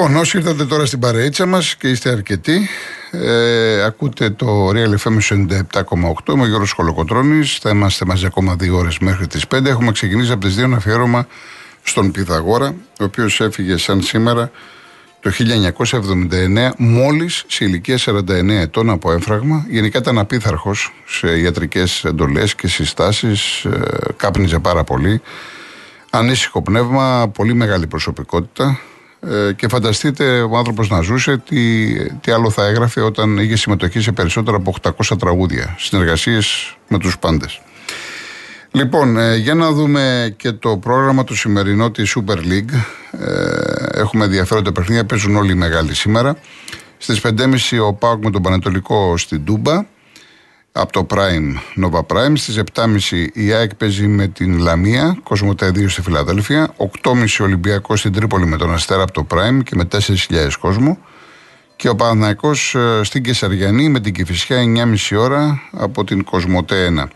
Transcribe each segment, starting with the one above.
Λοιπόν, όσοι ήρθατε τώρα στην παρείτσα μας και είστε αρκετοί, ε, ακούτε το Real FM 97,8. Είμαι ο Γιώργος Κολοκοτρόνη. Θα είμαστε μαζί ακόμα δύο ώρες μέχρι τις 5. Έχουμε ξεκινήσει από τις 2 ένα αφιέρωμα στον Πυθαγόρα, ο οποίος έφυγε σαν σήμερα το 1979, μόλις σε ηλικία 49 ετών από έμφραγμα. Γενικά ήταν απίθαρχος σε ιατρικές εντολές και συστάσεις. Ε, κάπνιζε πάρα πολύ. Ανήσυχο πνεύμα, πολύ μεγάλη προσωπικότητα. Ε, και φανταστείτε ο άνθρωπος να ζούσε τι, τι άλλο θα έγραφε όταν είχε συμμετοχή σε περισσότερα από 800 τραγούδια. Συνεργασίες με τους πάντες. Λοιπόν, ε, για να δούμε και το πρόγραμμα του σημερινό της Super League. Ε, έχουμε ενδιαφέροντα παιχνίδια, παίζουν όλοι οι μεγάλοι σήμερα. Στις 5.30 ο Πάουκ με τον Πανετολικό στην Τούμπα από το Prime, Nova Prime. Στις 7.30 η ΑΕΚ παίζει με την Λαμία, Κοσμοτέ 2 στη Φιλαδέλφια. 8.30 Ολυμπιακός στην Τρίπολη με τον Αστέρα από το Prime και με 4.000 κόσμο. Και ο Παναθυναϊκό ε, στην Κεσαριανή με την Κυφυσιά 9.30 ώρα από την Κοσμοτέ 1.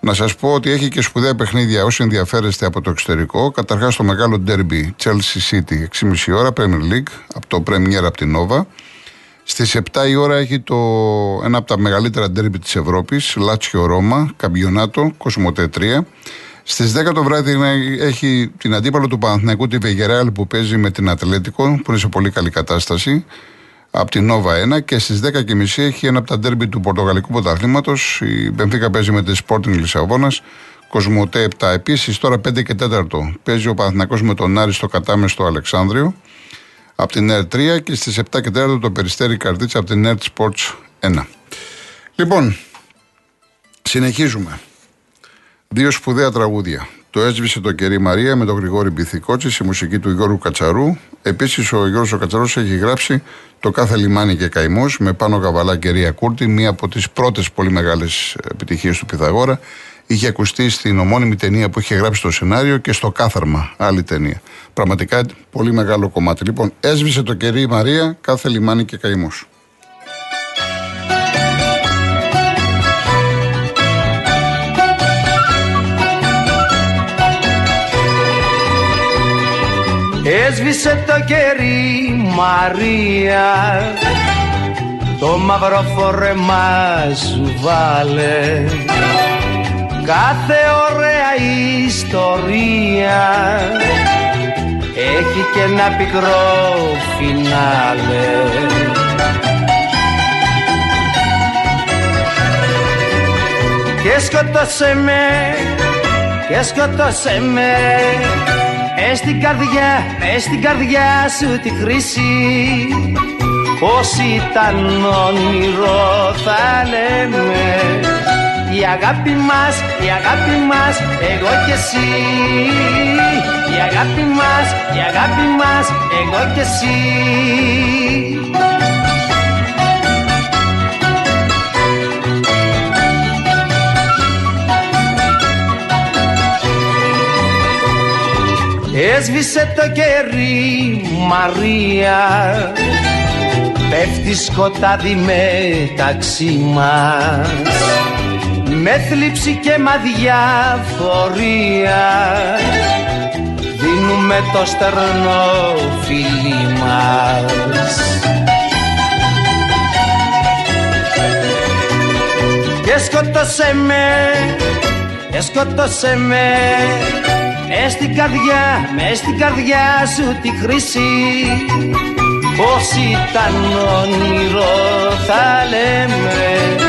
Να σας πω ότι έχει και σπουδαία παιχνίδια όσοι ενδιαφέρεστε από το εξωτερικό. Καταρχάς το μεγάλο derby Chelsea City 6.30 ώρα Premier League από το Premier από την Nova. Στις 7 η ώρα έχει το, ένα από τα μεγαλύτερα ντέρμπι της Ευρώπης, Λάτσιο Ρώμα, Καμπιονάτο, Κοσμοτέ 3. Στις 10 το βράδυ έχει την αντίπαλο του Παναθηναϊκού, τη Βεγεράλ, που παίζει με την Ατλέτικο, που είναι σε πολύ καλή κατάσταση, από την Νόβα 1. Και στις 10.30 έχει ένα από τα ντέρμπι του Πορτογαλικού Πρωταθλήματος. Η Μπενφίκα παίζει με τη Sporting Λισαβόνας, Κοσμοτέ 7. Επίσης τώρα 5 και 4 παίζει ο Παναθηναϊκός με τον Άρη στο Κατάμεστο Αλεξάνδριο από την ΕΡΤ 3 και στις 7 και 4 το Περιστέρι Καρτίτσα από την ΕΡΤ Sports 1. Λοιπόν, συνεχίζουμε. Δύο σπουδαία τραγούδια. Το έσβησε το κερί Μαρία με τον Γρηγόρη Μπιθικότση στη μουσική του Γιώργου Κατσαρού. Επίσης, ο Γιώργος Κατσαρού έχει γράψει το κάθε λιμάνι και καημός με πάνω καβαλά και Ρία Κούρτη, μία από τις πρώτες πολύ μεγάλες επιτυχίες του Πυθαγόρα. Είχε ακουστεί στην ομώνυμη ταινία που είχε γράψει το σενάριο και στο κάθαρμα, άλλη ταινία. Πραγματικά πολύ μεγάλο κομμάτι. Λοιπόν, έσβησε το κερί η Μαρία, κάθε λιμάνι και καημός. Έσβησε το κερί Μαρία Το μαύρο φόρεμα σου βάλε Κάθε ωραία ιστορία έχει και ένα πικρό φινάλε. Και σκοτώσε με, και σκοτώσε με. Μες στην καρδιά, μες στην καρδιά σου τη χρήση. Πως ήταν όνειρο θα λέμε η αγάπη μας, η αγάπη μας, εγώ και εσύ. Η αγάπη μας, η αγάπη μας, εγώ και εσύ. Έσβησε το κερί Μαρία. Πέφτει σκοτάδι μεταξύ μας με θλίψη και μαδιαφορία δίνουμε το στερνό φίλι μας. Και σκότωσε με και σκότωσε με. Μες στην καρδιά, μες στην καρδιά σου τη χρυσή. Πως ήταν όνειρο θα λέμε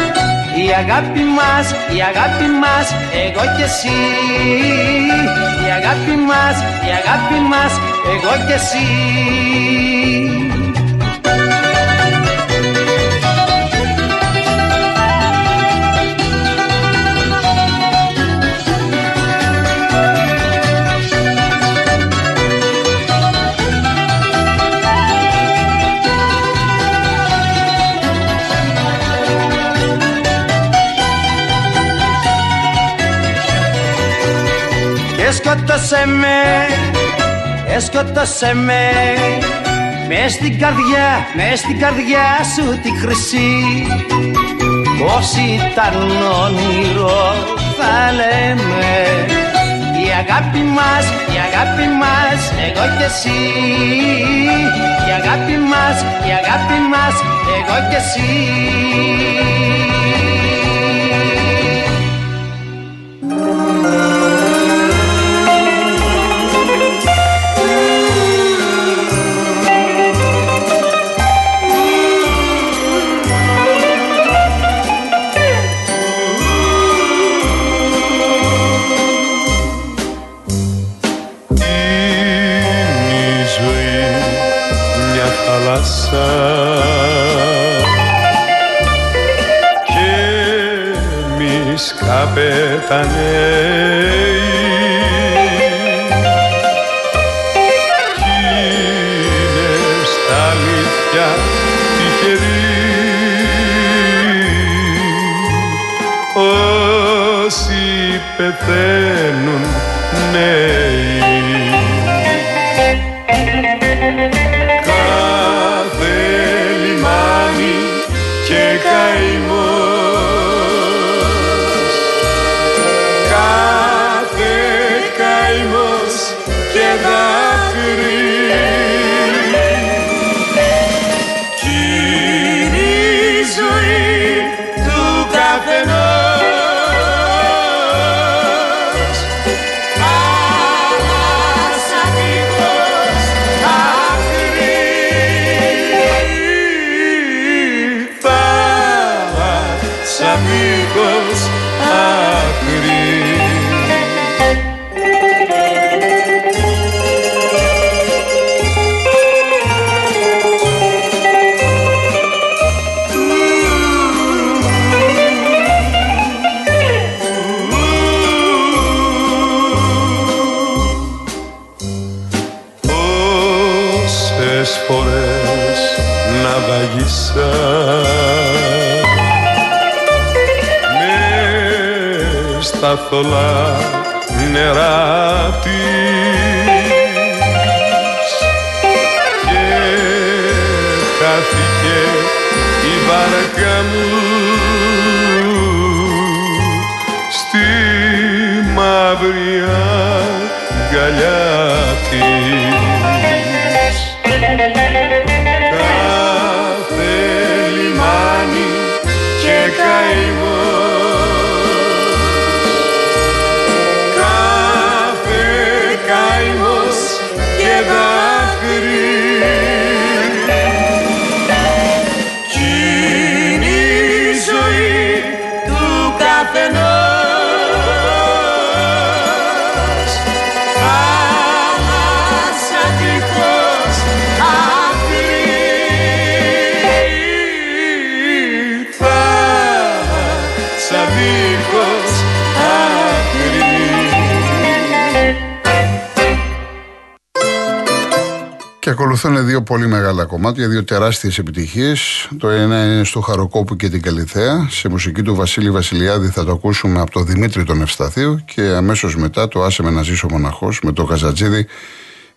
η αγάπη μας, η αγάπη μας, εγώ και εσύ. Η αγάπη μας, η αγάπη μας, εγώ και εσύ σκότωσε με, έσκοτωσε με. Μες στην καρδιά, μες στην καρδιά σου τη χρυσή. Πως ήταν όνειρο θα λέμε. Η η αγάπη μας, η αγάπη μας, εγώ και εσύ. Η αγάπη μας, η αγάπη μας, εγώ και εσύ πέθανε κι είναι στα αλήθεια τυχεροί όσοι πεθαίνουν η βάρκα μου στη μαύρη αγκαλιά ακολουθούν δύο πολύ μεγάλα κομμάτια, δύο τεράστιες επιτυχίες. Το ένα είναι στο Χαροκόπου και την Καλυθέα. Σε μουσική του Βασίλη Βασιλιάδη θα το ακούσουμε από τον Δημήτρη τον Ευσταθίου και αμέσως μετά το Άσε με να ζήσω μοναχός με το Καζατζίδη.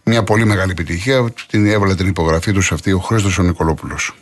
Μια πολύ μεγάλη επιτυχία. Την έβαλε την υπογραφή τους σε αυτή ο Χρήστος ο Νικολόπουλος.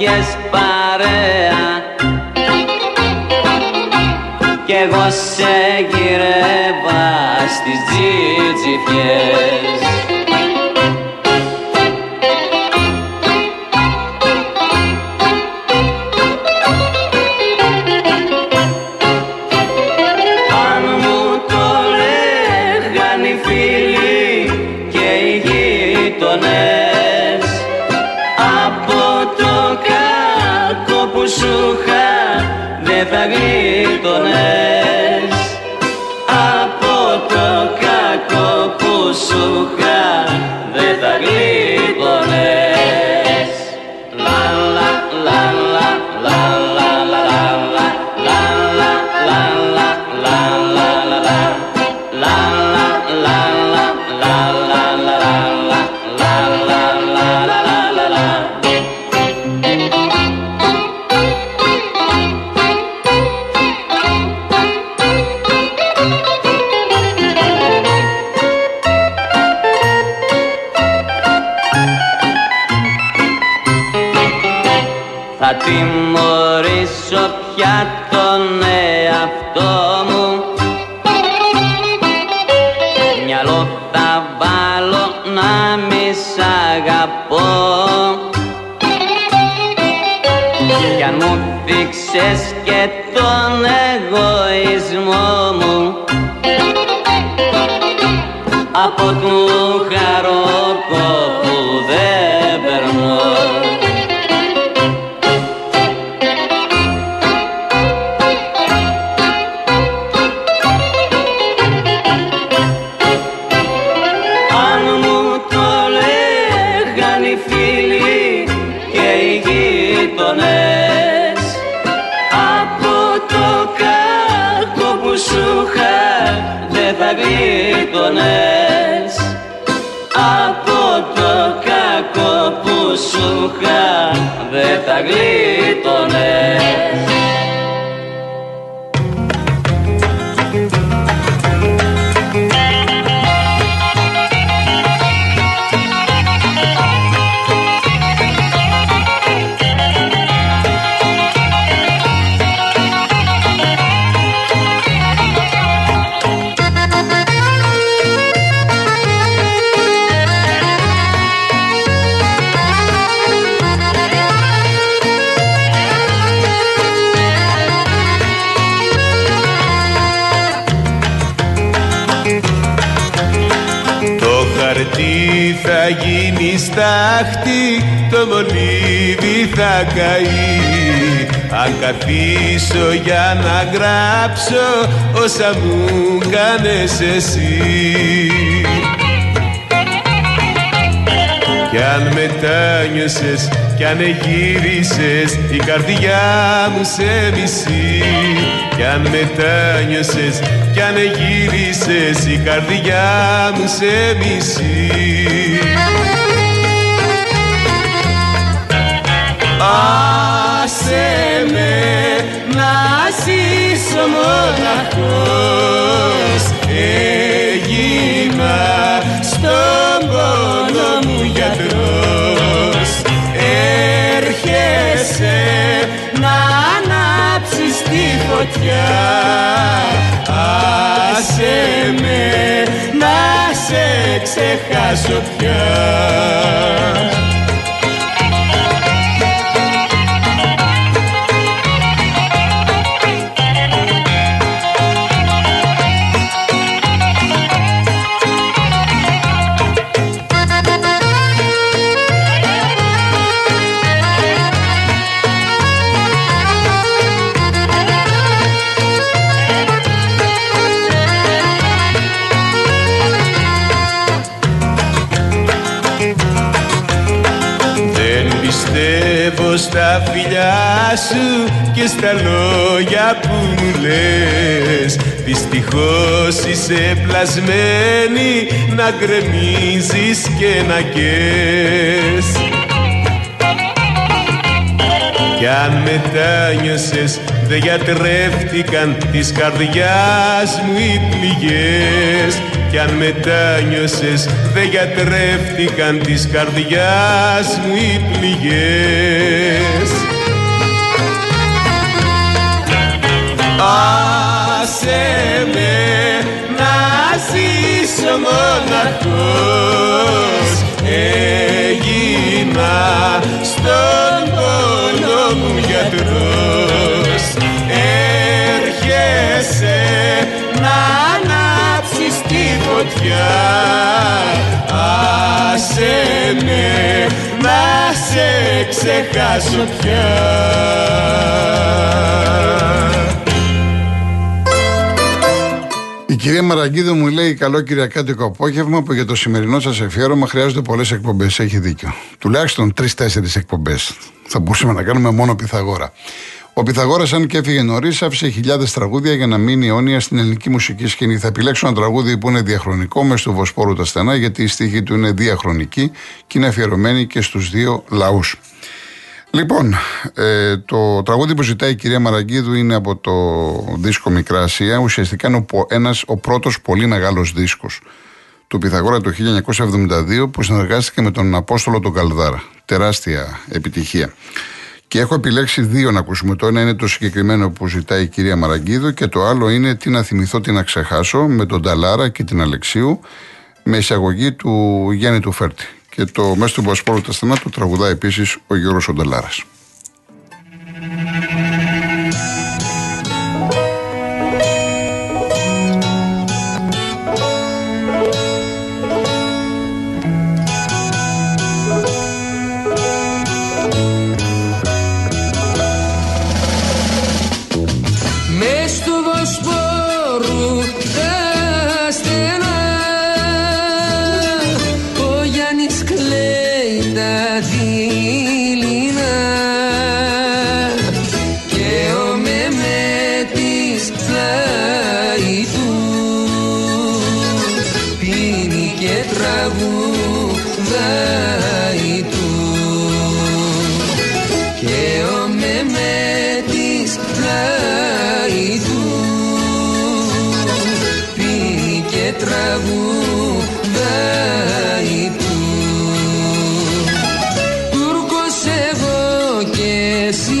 Είχες παρέα. Κι εγώ σε γυρεύα στις τζιτζιφιές τιμωρήσω πια τον εαυτό μου. Μυαλό θα βάλω να μη σ' αγαπώ. Κι αν μου δείξες και τον εγωισμό μου Από του χαροκό λέγαν οι φίλοι και οι γείτονες. Από το κακό που σου είχα δεν θα γλίτωνες Από το κακό που σου είχα δεν θα γλίτωνες στάχτη, το μολύβι θα καεί. Αν καθίσω για να γράψω όσα μου κάνες εσύ. Κι αν μετάνιωσες κι αν γύρισες η καρδιά μου σε μισεί. Κι αν μετάνιωσες κι αν γύρισες η καρδιά μου σε μισεί Άσε με να ζήσω μοναχός. Έγινα στον πόνο μου γιατρός. Έρχεσαι να ανάψεις τη φωτιά. Άσε με να σε ξεχάσω πια Δυστυχώς είσαι πλασμένη να γκρεμίζεις και να κες Κι αν μετάνιωσες δε γιατρεύτηκαν της καρδιάς μου οι πληγές. Κι αν μετάνιωσες δε γιατρεύτηκαν της καρδιάς μου οι πληγές. Άσε με. να ζήσω μοναχός. Έγινα στον πόνο μου γιατρός. Έρχεσαι να ανάψεις τη φωτιά. Άσε με να σε ξεχάσω πια κυρία Μαραγκίδου μου λέει: Καλό Κυριακάτικο απόγευμα που για το σημερινό σας εφιέρωμα χρειάζονται πολλές εκπομπές. Έχει δίκιο. Τουλάχιστον τρει-τέσσερι εκπομπές. Θα μπορούσαμε να κάνουμε μόνο Πιθαγόρα. Ο Πιθαγόρα, αν και έφυγε νωρίς, άφησε χιλιάδες τραγούδια για να μείνει αιώνια στην ελληνική μουσική σκηνή. Θα επιλέξω ένα τραγούδι που είναι διαχρονικό μες στο Βοσπόρου τα στενά, γιατί η στίχη του είναι διαχρονική και είναι αφιερωμένη και στους δύο λαούς. Λοιπόν, ε, το τραγούδι που ζητάει η κυρία Μαραγκίδου είναι από το δίσκο Μικρά Ασία. Ουσιαστικά είναι ο, ένας, ο πρώτος πολύ μεγάλος δίσκος του Πιθαγόρα το 1972 που συνεργάστηκε με τον Απόστολο τον Καλδάρα. Τεράστια επιτυχία. Και έχω επιλέξει δύο να ακούσουμε. Το ένα είναι το συγκεκριμένο που ζητάει η κυρία Μαραγκίδου και το άλλο είναι Τι να θυμηθώ, τι να ξεχάσω με τον Ταλάρα και την Αλεξίου με εισαγωγή του Γιάννη του Φέρτη. Και το μέσα του Μπασπόρου τα στενά του τραγουδά επίσης ο Γιώργος Τούρκος εγώ και εσύ.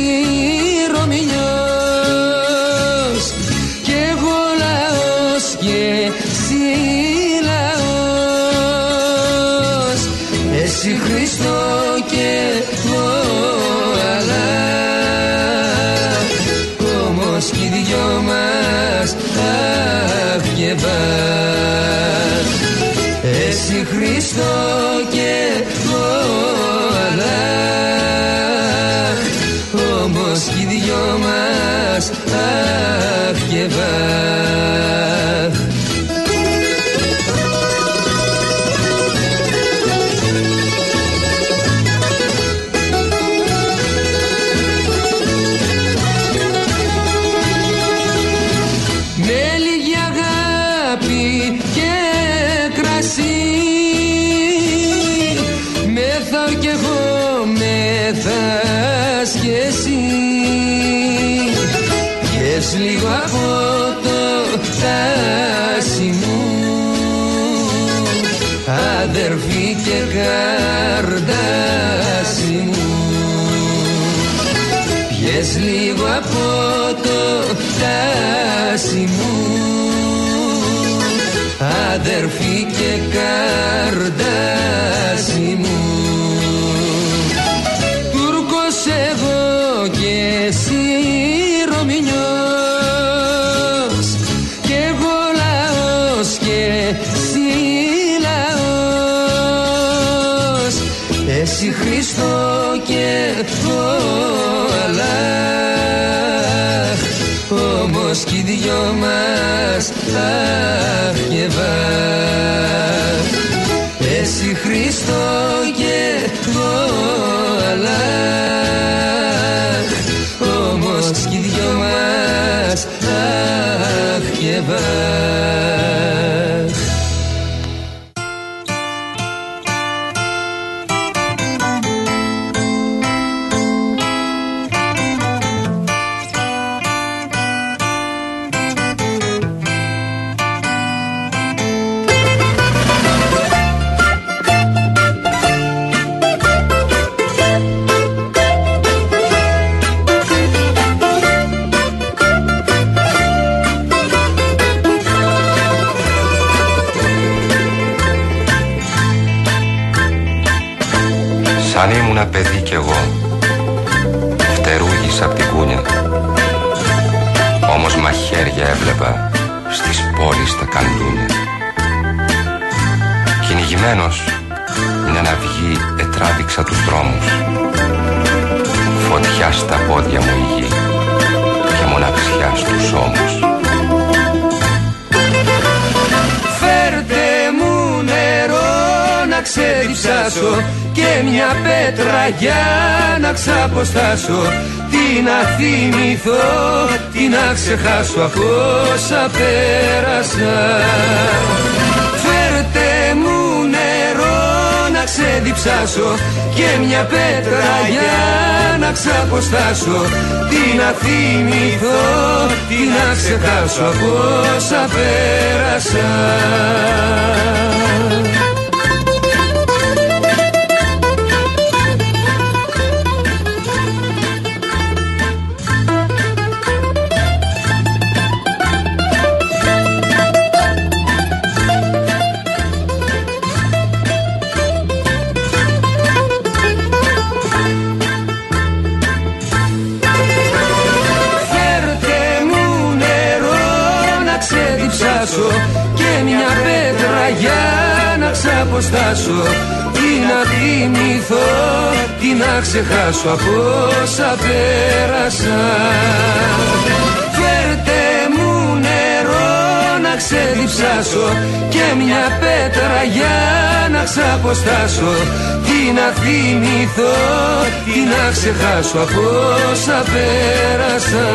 giver. Ονταλάρας. αδερφή και καρδάσι μου όμως κι οι δυο μας αχ και Εσύ Χριστό και εγώ Αλλάχ Όμως κι οι δυο μας αχ και Σαν ήμουνα παιδί κι εγώ Φτερούγης απ' την κούνια. Όμως μαχαίρια έβλεπα Στις πόλεις τα καντούνια. Κυνηγημένος να βγει ετράβηξα τους δρόμους. Φωτιά στα πόδια μου η Και μοναξιά στους ώμους. Ξεδιψάσω και μια πέτρα για να ξαποστάσω. Τι να θυμηθώ, τι να ξεχάσω από όσα πέρασα. Φέρτε μου νερό να ξεδιψάσω και μια πέτρα για να ξαποστάσω. Τι να θυμηθώ, τι να ξεχάσω από όσα πέρασα να ξαποστάσω τι να θυμηθώ, τι να ξεχάσω από όσα πέρασα. Φέρτε μου νερό να ξεδιψάσω και μια πέτρα για να ξαποστάσω. Τι να θυμηθώ, τι να ξεχάσω από όσα πέρασα